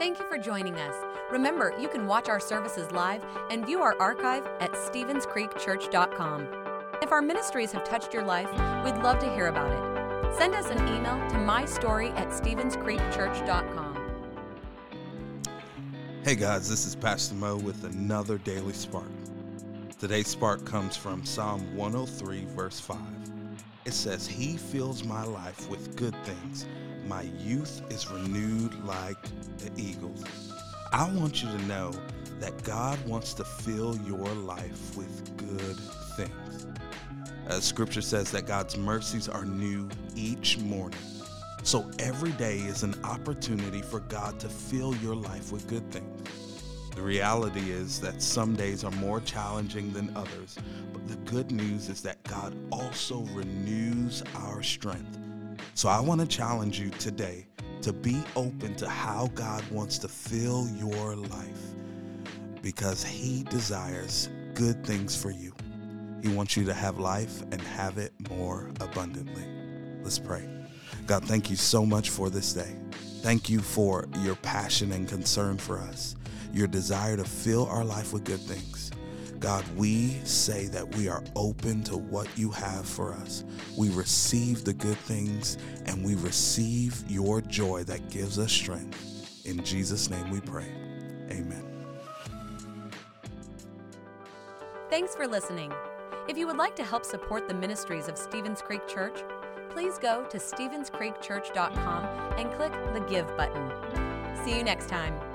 Thank you for joining us. Remember, you can watch our services live and view our archive at StevensCreekChurch.com. If our ministries have touched your life, we'd love to hear about it. Send us an email to mystory at StevensCreekChurch.com. Hey guys, this is Pastor Mo with another Daily Spark. Today's spark comes from Psalm 103, verse 5. It says, He fills my life with good things. My youth is renewed like the eagles. I want you to know that God wants to fill your life with good things. As scripture says that God's mercies are new each morning. So every day is an opportunity for God to fill your life with good things. The reality is that some days are more challenging than others, but the good news is that God also renews our strength. So I want to challenge you today to be open to how God wants to fill your life because He desires good things for you. He wants you to have life and have it more abundantly. Let's pray. God, thank you so much for this day. Thank you for your passion and concern for us, your desire to fill our life with good things. God, we say that we are open to what you have for us. We receive the good things and we receive your joy that gives us strength. In Jesus' name we pray. Amen. Thanks for listening. If you would like to help support the ministries of Stevens Creek Church, please go to StevensCreekChurch.com and click the Give button. See you next time.